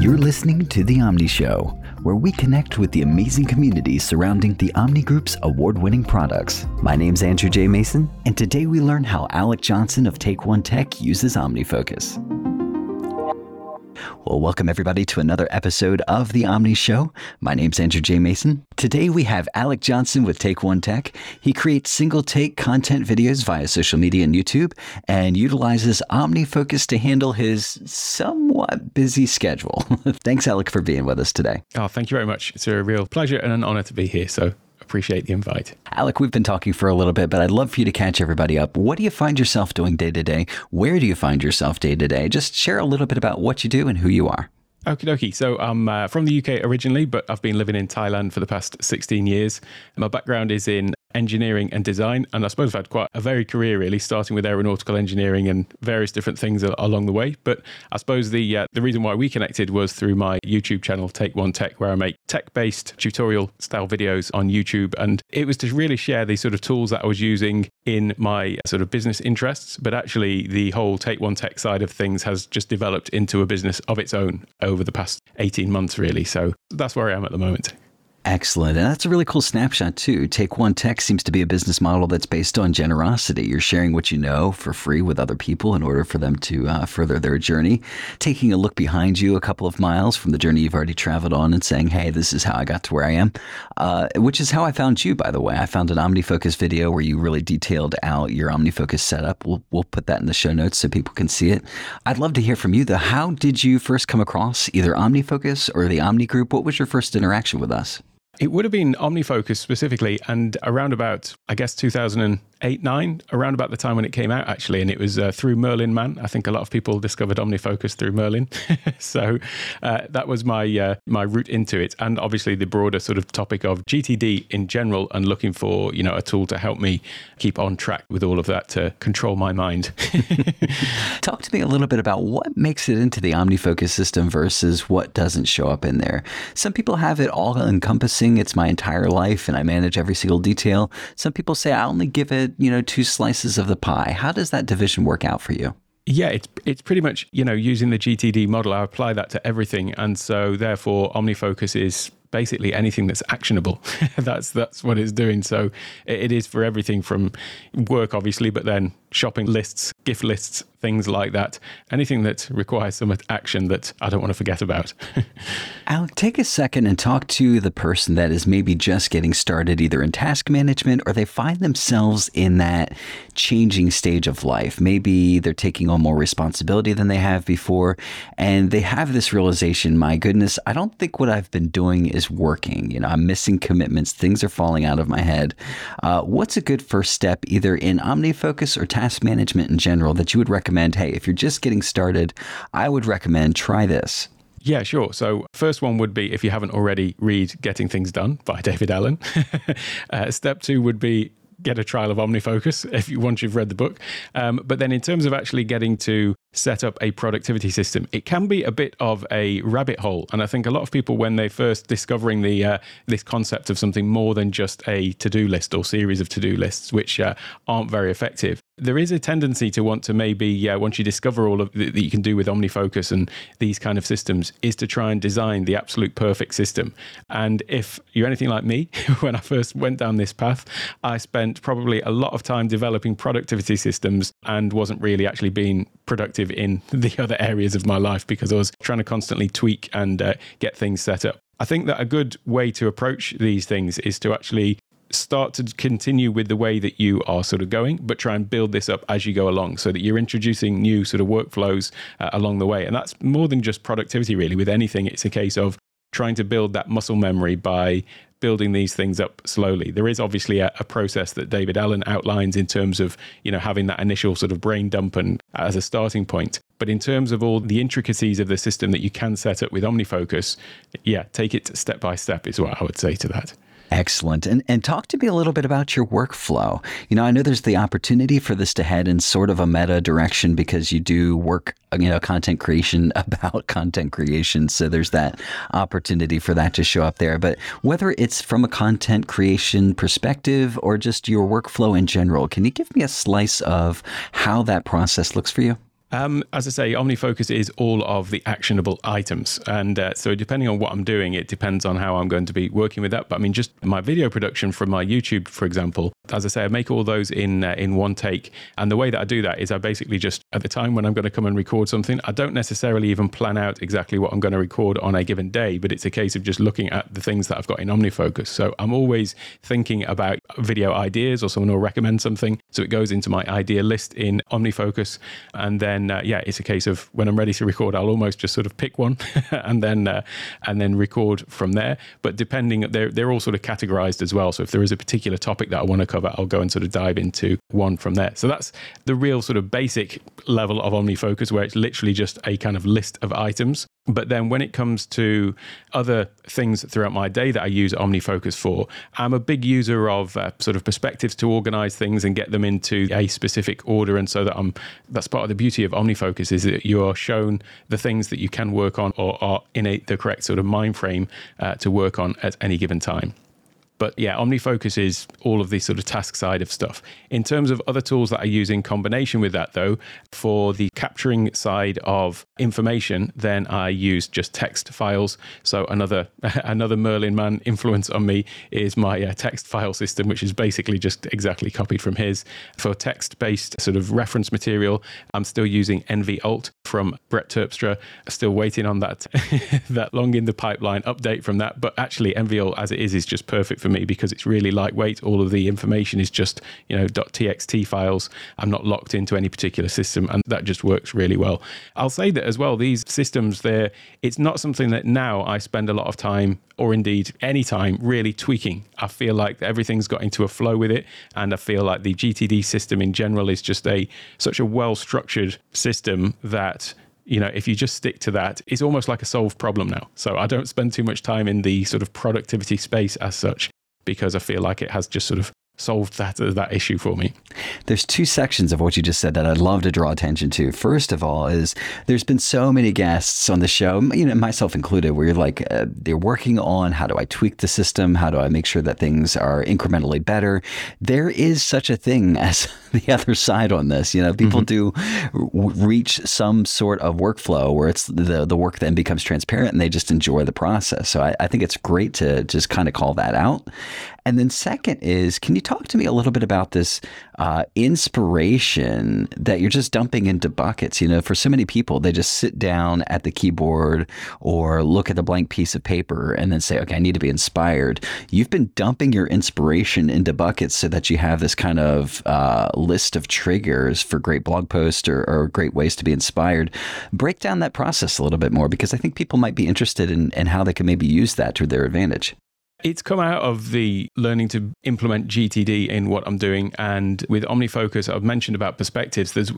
You're listening to The Omni Show, where we connect with the amazing community surrounding the Omni Group's award winning products. My name's Andrew J. Mason, and today we learn how Alec Johnson of Take One Tech uses OmniFocus. Well, welcome everybody to another episode of The Omni Show. My name's Andrew J. Mason. Today we have Alec Johnson with Take One Tech. He creates single take content videos via social media and YouTube and utilizes OmniFocus to handle his somewhat busy schedule. Thanks, Alec, for being with us today. Oh, thank you very much. It's a real pleasure and an honor to be here. So appreciate the invite. Alec, we've been talking for a little bit, but I'd love for you to catch everybody up. What do you find yourself doing day to day? Where do you find yourself day to day? Just share a little bit about what you do and who you are. Okie dokie. So I'm uh, from the UK originally, but I've been living in Thailand for the past 16 years. My background is in engineering and design. And I suppose I've had quite a varied career, really, starting with aeronautical engineering and various different things along the way. But I suppose the uh, the reason why we connected was through my YouTube channel, Take One Tech, where I make tech based tutorial style videos on YouTube. And it was to really share these sort of tools that I was using in my sort of business interests. But actually, the whole Take One Tech side of things has just developed into a business of its own over the past 18 months, really. So that's where I am at the moment. Excellent. And that's a really cool snapshot, too. Take One Tech seems to be a business model that's based on generosity. You're sharing what you know for free with other people in order for them to uh, further their journey. Taking a look behind you a couple of miles from the journey you've already traveled on and saying, hey, this is how I got to where I am, uh, which is how I found you, by the way. I found an OmniFocus video where you really detailed out your OmniFocus setup. We'll, we'll put that in the show notes so people can see it. I'd love to hear from you, though. How did you first come across either OmniFocus or the Omni Group? What was your first interaction with us? It would have been OmniFocus specifically, and around about, I guess, 2008, 9, around about the time when it came out, actually. And it was uh, through Merlin Mann. I think a lot of people discovered OmniFocus through Merlin. so uh, that was my, uh, my route into it. And obviously, the broader sort of topic of GTD in general and looking for, you know, a tool to help me keep on track with all of that to control my mind. Talk to me a little bit about what makes it into the OmniFocus system versus what doesn't show up in there. Some people have it all encompassing it's my entire life and I manage every single detail. Some people say I only give it, you know, two slices of the pie. How does that division work out for you? Yeah, it's it's pretty much you know using the GTD model. I apply that to everything, and so therefore OmniFocus is basically anything that's actionable. that's that's what it's doing. So it, it is for everything from work, obviously, but then shopping lists, gift lists, things like that. Anything that requires some action that I don't want to forget about. Alec, take a second and talk to the person that is maybe just getting started either in task management or they find themselves in that changing stage of life. Maybe they're taking on more responsibility than they have before and they have this realization, my goodness, I don't think what I've been doing is working. You know, I'm missing commitments, things are falling out of my head. Uh, what's a good first step either in OmniFocus or task management in general that you would recommend? Hey, if you're just getting started, I would recommend try this. Yeah, sure. So, first one would be if you haven't already, read Getting Things Done by David Allen. uh, step two would be get a trial of OmniFocus if you once you've read the book. Um, but then, in terms of actually getting to set up a productivity system, it can be a bit of a rabbit hole. And I think a lot of people, when they're first discovering the uh, this concept of something more than just a to do list or series of to do lists, which uh, aren't very effective, there is a tendency to want to maybe, yeah, once you discover all of that you can do with OmniFocus and these kind of systems, is to try and design the absolute perfect system. And if you're anything like me, when I first went down this path, I spent probably a lot of time developing productivity systems and wasn't really actually being productive in the other areas of my life because I was trying to constantly tweak and uh, get things set up. I think that a good way to approach these things is to actually start to continue with the way that you are sort of going, but try and build this up as you go along so that you're introducing new sort of workflows uh, along the way. And that's more than just productivity, really. With anything, it's a case of trying to build that muscle memory by building these things up slowly. There is obviously a, a, process that David Allen outlines in terms of, you know, having that initial sort of brain dump and as a starting point. But in terms of all the intricacies of the system that you can set up with OmniFocus, yeah, take it step by step is what I would say to that. Excellent. And and talk to me a little bit about your workflow. You know, I know there's the opportunity for this to head in sort of a meta direction because you do work, you know, content creation about content creation. So there's that opportunity for that to show up there. But whether it's from a content creation perspective or just your workflow in general, can you give me a slice of how that process looks for you? Um, as I say, OmniFocus is all of the actionable items. And uh, so, depending on what I'm doing, it depends on how I'm going to be working with that. But I mean, just my video production from my YouTube, for example, as I say, I make all those in uh, in one take. And the way that I do that is I basically just, at the time when I'm going to come and record something, I don't necessarily even plan out exactly what I'm going to record on a given day, but it's a case of just looking at the things that I've got in OmniFocus. So, I'm always thinking about video ideas or someone will recommend something. So, it goes into my idea list in OmniFocus. And then then uh, yeah, it's a case of when I'm ready to record, I'll almost just sort of pick one and then uh, and then record from there. But depending, they're they're all sort of categorized as well. So if there is a particular topic that I want to cover, I'll go and sort of dive into one from there. So that's the real sort of basic level of OmniFocus, where it's literally just a kind of list of items but then when it comes to other things throughout my day that I use OmniFocus for, I'm a big user of uh, sort of perspectives to organize things and get them into a specific order. And so that I'm, that's part of the beauty of OmniFocus is that you are shown the things that you can work on or are in a, the correct sort of mind frame uh, to work on at any given time. But yeah, OmniFocus is all of the sort of task side of stuff. In terms of other tools that I use in combination with that, though, for the capturing side of information, then I use just text files. So another another Merlin Mann influence on me is my uh, text file system, which is basically just exactly copied from his. For text-based sort of reference material, I'm still using nvALT from Brett Terpstra. Still waiting on that that long in the pipeline update from that. But actually, nvALT as it is is just perfect for me because it's really lightweight. All of the information is just, you know, .txt files. I'm not locked into any particular system and that just works really well. I'll say that as well, these systems there, it's not something that now I spend a lot of time or indeed any time really tweaking. I feel like everything's got into a flow with it and I feel like the GTD system in general is just a such a well structured system that you know, if you just stick to that, it's almost like a solved problem now. So I don't spend too much time in the sort of productivity space as such because I feel like it has just sort of solved that that issue for me. There's two sections of what you just said that I'd love to draw attention to. First of all, is there's been so many guests on the show, you know, myself included, where you're like uh, they're working on how do I tweak the system, how do I make sure that things are incrementally better. There is such a thing as the other side on this. You know, people mm-hmm. do reach some sort of workflow where it's the the work then becomes transparent and they just enjoy the process. So I, I think it's great to just kind of call that out. And then second is, can you talk to me a little bit about this uh, inspiration that you're just dumping into buckets? You know, for so many people, they just sit down at the keyboard or look at the blank piece of paper and then say, okay, I need to be inspired. You've been dumping your inspiration into buckets so that you have this kind of uh, list of triggers for great blog posts or, or, great ways to be inspired. Break down that process a little bit more because I think people might be interested in, in how they can maybe use that to their advantage. It's come out of the learning to implement GTD in what I'm doing. And with OmniFocus, I've mentioned about perspectives. There's,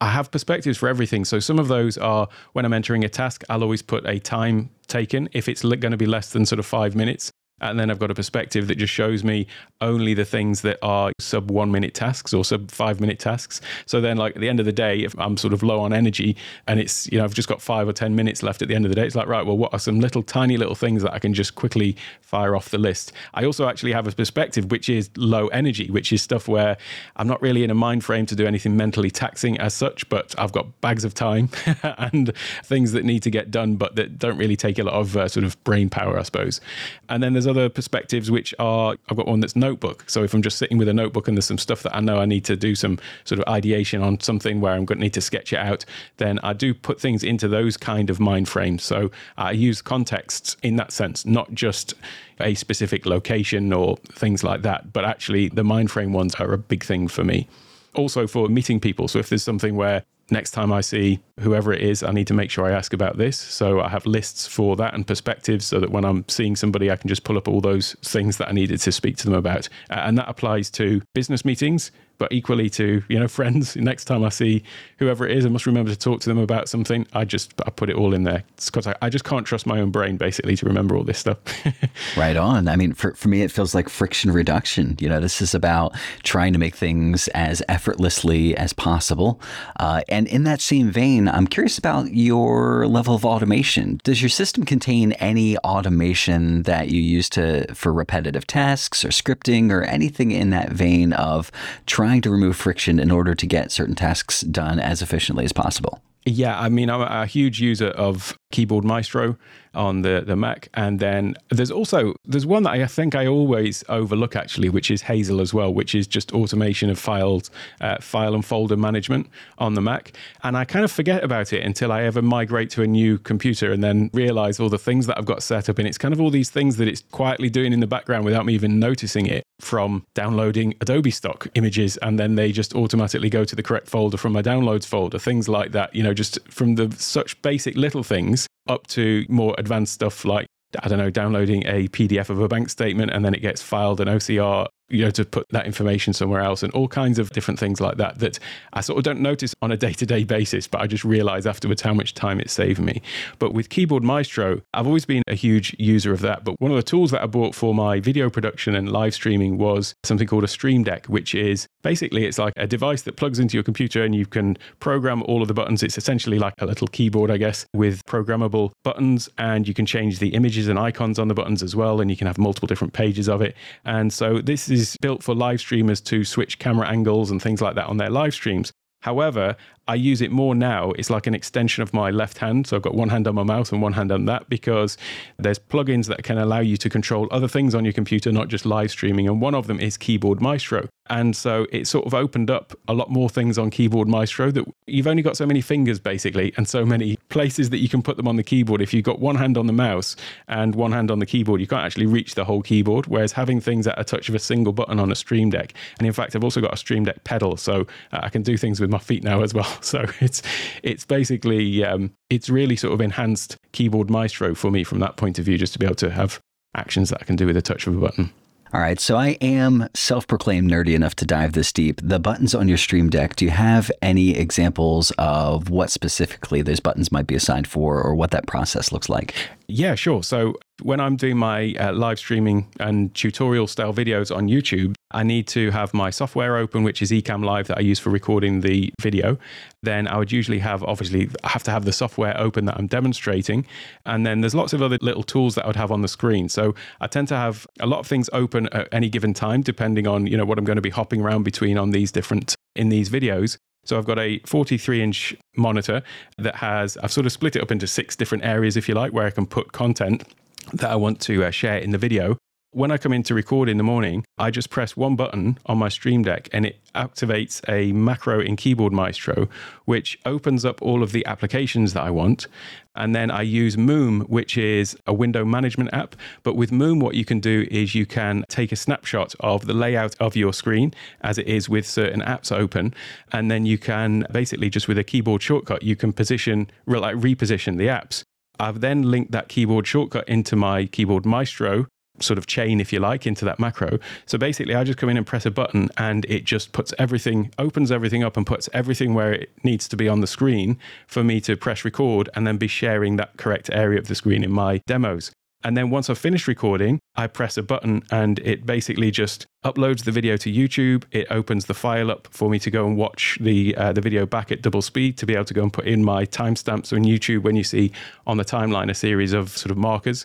I have perspectives for everything. So some of those are when I'm entering a task, I'll always put a time taken. If it's going to be less than sort of five minutes, and then I've got a perspective that just shows me only the things that are sub one minute tasks or sub five minute tasks. So then, like at the end of the day, if I'm sort of low on energy and it's, you know, I've just got five or 10 minutes left at the end of the day, it's like, right, well, what are some little tiny little things that I can just quickly fire off the list? I also actually have a perspective which is low energy, which is stuff where I'm not really in a mind frame to do anything mentally taxing as such, but I've got bags of time and things that need to get done, but that don't really take a lot of uh, sort of brain power, I suppose. And then there's there's other perspectives which are I've got one that's notebook. So if I'm just sitting with a notebook and there's some stuff that I know I need to do some sort of ideation on something where I'm going to need to sketch it out, then I do put things into those kind of mind frames. So I use contexts in that sense, not just a specific location or things like that, but actually the mind frame ones are a big thing for me also for meeting people. So if there's something where next time I see whoever it is, I need to make sure I ask about this. So I have lists for that and perspectives so that when I'm seeing somebody, I can just pull up all those things that I needed to speak to them about. And that applies to business meetings but equally to you know friends. Next time I see whoever it is, I must remember to talk to them about something. I just I put it all in there because I, I, just can't trust my own brain basically to remember all this stuff. right on. I mean, for for me, it feels like friction reduction. You know, this is about trying to make things as effortlessly as possible. Uh, and in that same vein, I'm curious about your level of automation. Does your system contain any automation that you use to for repetitive tasks or scripting or anything in that vein of trying to remove friction in order to get certain tasks done as efficiently as possible. Yeah, I mean, I'm a huge user of Keyboard Maestro on the, the Mac. And then there's also there's one that I think I always overlook actually, which is Hazel as well, which is just automation of files, uh, file and folder management on the Mac. And I kind of forget about it until I ever migrate to a new computer and then realize all the things that I've got set up. And it's kind of all these things that it's quietly doing in the background without me even noticing it from downloading Adobe stock images and then they just automatically go to the correct folder from my downloads folder, things like that, you know, just from the such basic little things up to more advanced stuff like I don't know, downloading a PDF of a bank statement and then it gets filed an OCR you know, to put that information somewhere else and all kinds of different things like that that I sort of don't notice on a day to day basis, but I just realize afterwards how much time it saved me. But with Keyboard Maestro, I've always been a huge user of that. But one of the tools that I bought for my video production and live streaming was something called a Stream Deck, which is basically it's like a device that plugs into your computer and you can program all of the buttons. It's essentially like a little keyboard, I guess, with programmable buttons and you can change the images and icons on the buttons as well. And you can have multiple different pages of it. And so this is is built for live streamers to switch camera angles and things like that on their live streams. However, I use it more now. It's like an extension of my left hand. So I've got one hand on my mouse and one hand on that because there's plugins that can allow you to control other things on your computer, not just live streaming. And one of them is Keyboard Maestro. And so it sort of opened up a lot more things on Keyboard Maestro that you've only got so many fingers basically and so many places that you can put them on the keyboard. If you've got one hand on the mouse and one hand on the keyboard, you can't actually reach the whole keyboard. Whereas having things at a touch of a single button on a Stream Deck, and in fact, I've also got a Stream Deck pedal, so uh, I can do things with my feet now as well. So it's it's basically um, it's really sort of enhanced keyboard maestro for me from that point of view, just to be able to have actions that I can do with a touch of a button. All right, so I am self proclaimed nerdy enough to dive this deep. The buttons on your Stream Deck, do you have any examples of what specifically those buttons might be assigned for or what that process looks like? Yeah, sure. So when I'm doing my uh, live streaming and tutorial style videos on YouTube, I need to have my software open, which is Ecamm Live that I use for recording the video. Then I would usually have, obviously, I have to have the software open that I'm demonstrating. And then there's lots of other little tools that I would have on the screen. So I tend to have a lot of things open at any given time, depending on, you know, what I'm going to be hopping around between on these different, in these videos. So I've got a 43 inch monitor that has, I've sort of split it up into six different areas, if you like, where I can put content that I want to uh, share in the video. When I come in to record in the morning, I just press one button on my Stream Deck and it activates a macro in Keyboard Maestro, which opens up all of the applications that I want. And then I use Moom, which is a window management app. But with Moom, what you can do is you can take a snapshot of the layout of your screen as it is with certain apps open. And then you can basically just with a keyboard shortcut, you can position, like reposition the apps. I've then linked that keyboard shortcut into my keyboard maestro sort of chain, if you like, into that macro. So basically, I just come in and press a button and it just puts everything, opens everything up and puts everything where it needs to be on the screen for me to press record and then be sharing that correct area of the screen in my demos. And then once I've finished recording, I press a button and it basically just uploads the video to YouTube. It opens the file up for me to go and watch the uh, the video back at double speed to be able to go and put in my timestamps. So in YouTube, when you see on the timeline a series of sort of markers,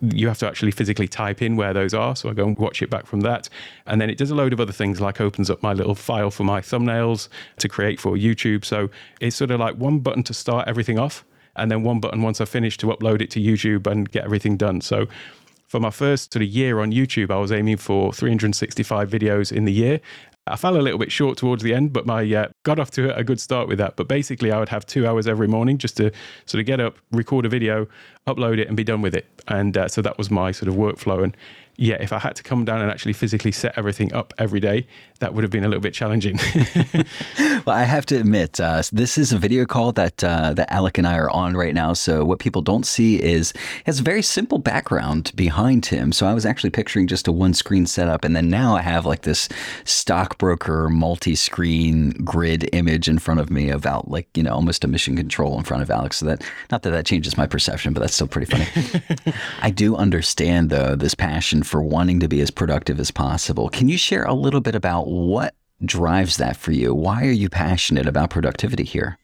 you have to actually physically type in where those are. So I go and watch it back from that. And then it does a load of other things like opens up my little file for my thumbnails to create for YouTube. So it's sort of like one button to start everything off and then one button once I finish to upload it to YouTube and get everything done. So for my first sort of year on YouTube, I was aiming for 365 videos in the year. I fell a little bit short towards the end, but my uh, got off to a good start with that. But basically, I would have two hours every morning just to sort of get up, record a video, upload it, and be done with it. And uh, so that was my sort of workflow. And yeah, if I had to come down and actually physically set everything up every day, that would have been a little bit challenging. well, I have to admit, uh, this is a video call that uh, that Alec and I are on right now. So what people don't see is he has a very simple background behind him. So I was actually picturing just a one screen setup, and then now I have like this stockbroker multi screen grid image in front of me of out like you know almost a mission control in front of Alex. So that not that that changes my perception, but that's still pretty funny. I do understand though this passion for wanting to be as productive as possible. Can you share a little bit about what drives that for you? Why are you passionate about productivity here?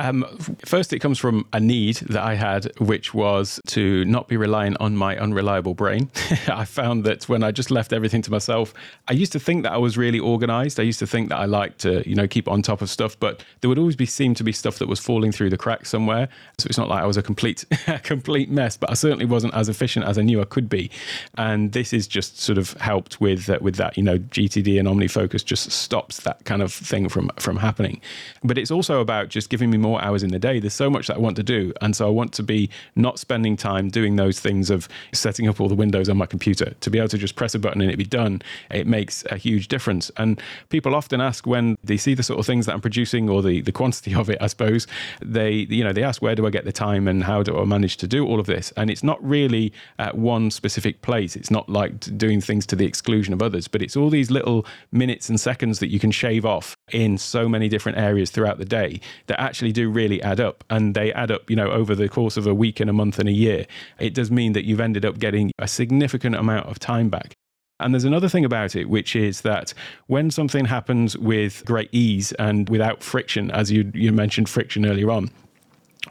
Um, first, it comes from a need that I had, which was to not be reliant on my unreliable brain. I found that when I just left everything to myself, I used to think that I was really organized. I used to think that I liked to, you know, keep on top of stuff, but there would always be seem to be stuff that was falling through the cracks somewhere. So it's not like I was a complete, complete mess, but I certainly wasn't as efficient as I knew I could be. And this is just sort of helped with uh, with that. You know, GTD and OmniFocus just stops that kind of thing from from happening. But it's also about just giving me more more hours in the day. There's so much that I want to do. And so I want to be not spending time doing those things of setting up all the windows on my computer. To be able to just press a button and it be done, it makes a huge difference. And people often ask when they see the sort of things that I'm producing or the, the quantity of it, I suppose, they, you know, they ask, where do I get the time and how do I manage to do all of this? And it's not really at one specific place. It's not like doing things to the exclusion of others, but it's all these little minutes and seconds that you can shave off in so many different areas throughout the day that actually do really add up and they add up you know over the course of a week and a month and a year. It does mean that you've ended up getting a significant amount of time back. And there's another thing about it, which is that when something happens with great ease and without friction, as you, you mentioned friction earlier on,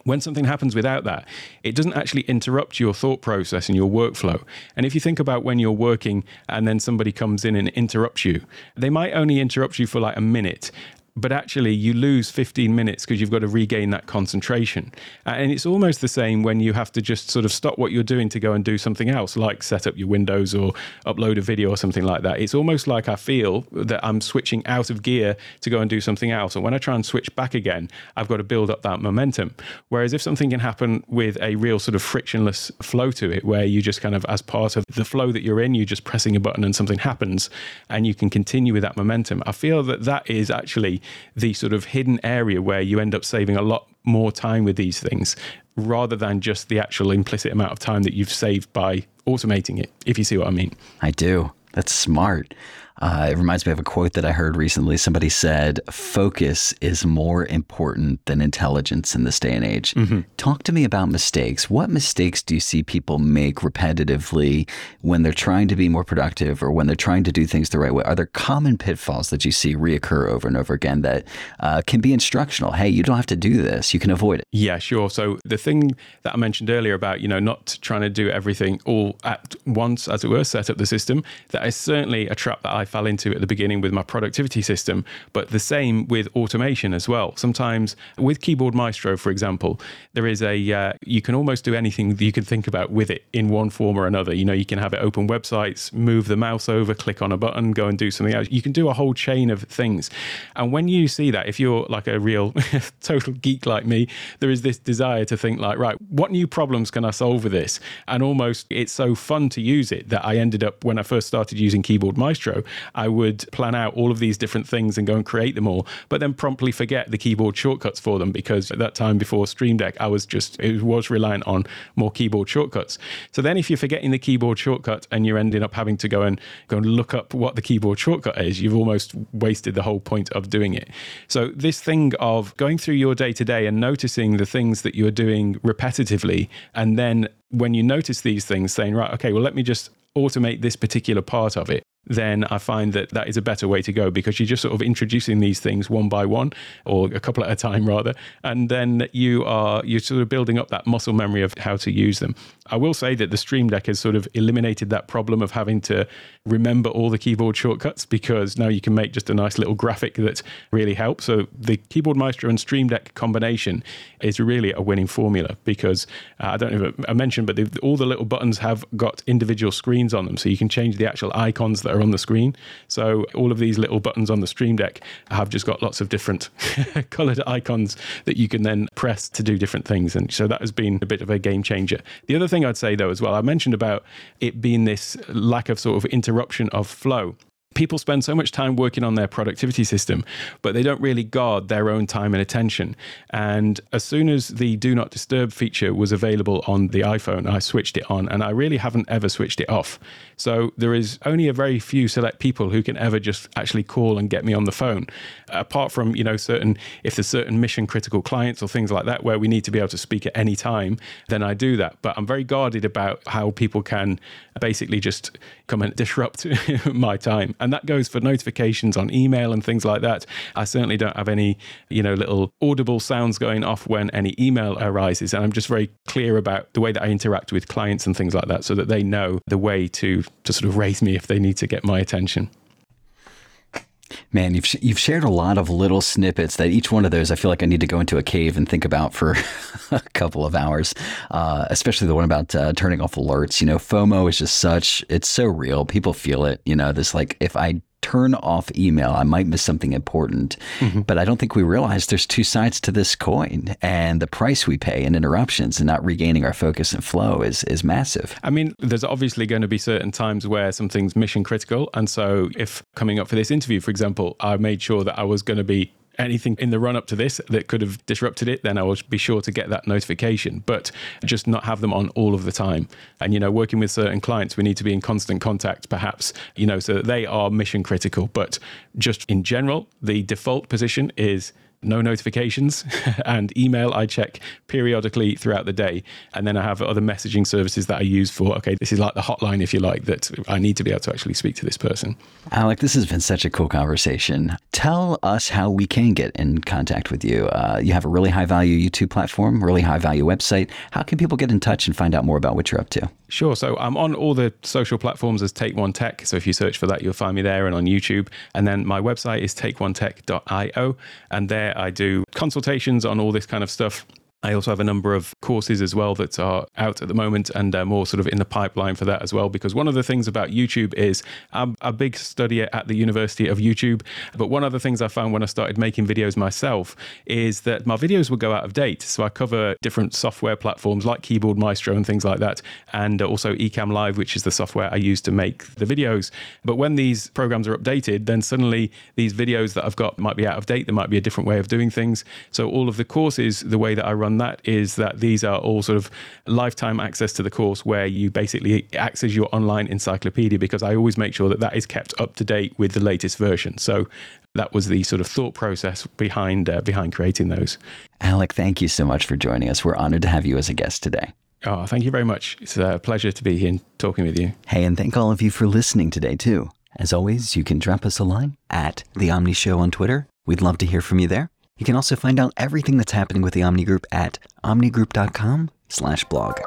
when something happens without that, it doesn't actually interrupt your thought process and your workflow. And if you think about when you're working and then somebody comes in and interrupts you, they might only interrupt you for like a minute but actually you lose 15 minutes because you've got to regain that concentration. Uh, and it's almost the same when you have to just sort of stop what you're doing to go and do something else, like set up your windows or upload a video or something like that. It's almost like I feel that I'm switching out of gear to go and do something else. And when I try and switch back again, I've got to build up that momentum. Whereas if something can happen with a real sort of frictionless flow to it, where you just kind of, as part of the flow that you're in, you're just pressing a button and something happens and you can continue with that momentum, I feel that that is actually the sort of hidden area where you end up saving a lot more time with these things rather than just the actual implicit amount of time that you've saved by automating it, if you see what I mean. I do. That's smart. Uh, it reminds me of a quote that I heard recently. Somebody said, Focus is more important than intelligence in this day and age. Mm-hmm. Talk to me about mistakes. What mistakes do you see people make repetitively when they're trying to be more productive or when they're trying to do things the right way? Are there common pitfalls that you see reoccur over and over again that uh, can be instructional? Hey, you don't have to do this, you can avoid it. Yeah, sure. So the thing that I mentioned earlier about, you know, not trying to do everything all at once, as it were, set up the system, that is certainly a trap that I fell into at the beginning with my productivity system, but the same with automation as well. Sometimes with Keyboard Maestro, for example, there is a, uh, you can almost do anything you can think about with it in one form or another. You know, you can have it open websites, move the mouse over, click on a button, go and do something else. You can do a whole chain of things. And when you see that, if you're like a real total geek like me, there is this desire to think like, right, what new problems can I solve with this? And almost it's so fun to use it that I ended up when I first started using Keyboard Maestro, I would plan out all of these different things and go and create them all, but then promptly forget the keyboard shortcuts for them because at that time before Stream Deck, I was just, it was reliant on more keyboard shortcuts. So then if you're forgetting the keyboard shortcut and you're ending up having to go and go and look up what the keyboard shortcut is, you've almost wasted the whole point of doing it. So this thing of going through your day to day and noticing the things that you're doing repetitively and then when you notice these things saying right okay well let me just automate this particular part of it then I find that that is a better way to go because you're just sort of introducing these things one by one or a couple at a time rather and then you are you're sort of building up that muscle memory of how to use them. I will say that the Stream Deck has sort of eliminated that problem of having to remember all the keyboard shortcuts because now you can make just a nice little graphic that really helps. So the Keyboard Maestro and Stream Deck combination is really a winning formula because uh, I don't know if I mentioned, but all the little buttons have got individual screens on them, so you can change the actual icons that are on the screen. So all of these little buttons on the Stream Deck have just got lots of different colored icons that you can then press to do different things, and so that has been a bit of a game changer. The other thing I'd say though as well, I mentioned about it being this lack of sort of interruption of flow people spend so much time working on their productivity system, but they don't really guard their own time and attention. And as soon as the do not disturb feature was available on the iPhone, I switched it on and I really haven't ever switched it off. So there is only a very few select people who can ever just actually call and get me on the phone. Apart from, you know, certain, if there's certain mission critical clients or things like that where we need to be able to speak at any time, then I do that. But I'm very guarded about how people can basically just come and disrupt my time. And that goes for notifications on email and things like that. I certainly don't have any, you know, little audible sounds going off when any email arises. And I'm just very clear about the way that I interact with clients and things like that so that they know the way to, to sort of raise me if they need to get my attention. Man, you've you've shared a lot of little snippets that each one of those I feel like I need to go into a cave and think about for a couple of hours. Uh, especially the one about uh, turning off alerts. You know, FOMO is just such it's so real. People feel it. You know, this like if I turn off email, I might miss something important. Mm-hmm. But I don't think we realize there's two sides to this coin, and the price we pay in interruptions and not regaining our focus and flow is is massive. I mean, there's obviously going to be certain times where something's mission critical, and so if coming up for this interview, for example, I made sure that I was going to be anything in the run up to this that could have disrupted it, then I will be sure to get that notification, but just not have them on all of the time. And, you know, working with certain clients, we need to be in constant contact, perhaps, you know, so that they are mission critical. But just in general, the default position is no notifications and email I check periodically throughout the day. And then I have other messaging services that I use for, okay, this is like the hotline, if you like, that I need to be able to actually speak to this person. Alec, this has been such a cool conversation. Tell us how we can get in contact with you. Uh, you have a really high value YouTube platform, really high value website. How can people get in touch and find out more about what you're up to? Sure. So I'm on all the social platforms as Take One Tech. So if you search for that, you'll find me there and on YouTube. And then my website is takeonetech.io. And there I do consultations on all this kind of stuff. I also have a number of courses as well that are out at the moment and uh, more sort of in the pipeline for that as well. Because one of the things about YouTube is I'm a big study at the University of YouTube. But one of the things I found when I started making videos myself is that my videos would go out of date. So I cover different software platforms like Keyboard Maestro and things like that, and also Ecamm Live, which is the software I use to make the videos. But when these programs are updated, then suddenly these videos that I've got might be out of date. There might be a different way of doing things. So all of the courses, the way that I run that is that these are all sort of lifetime access to the course where you basically access your online encyclopedia because I always make sure that that is kept up to date with the latest version. So that was the sort of thought process behind uh, behind creating those. Alec, thank you so much for joining us. We're honored to have you as a guest today. Oh, thank you very much. It's a pleasure to be here and talking with you. Hey, and thank all of you for listening today, too. As always, you can drop us a line at The Omni Show on Twitter. We'd love to hear from you there. You can also find out everything that's happening with the Omni Group at omnigroup.com slash blog.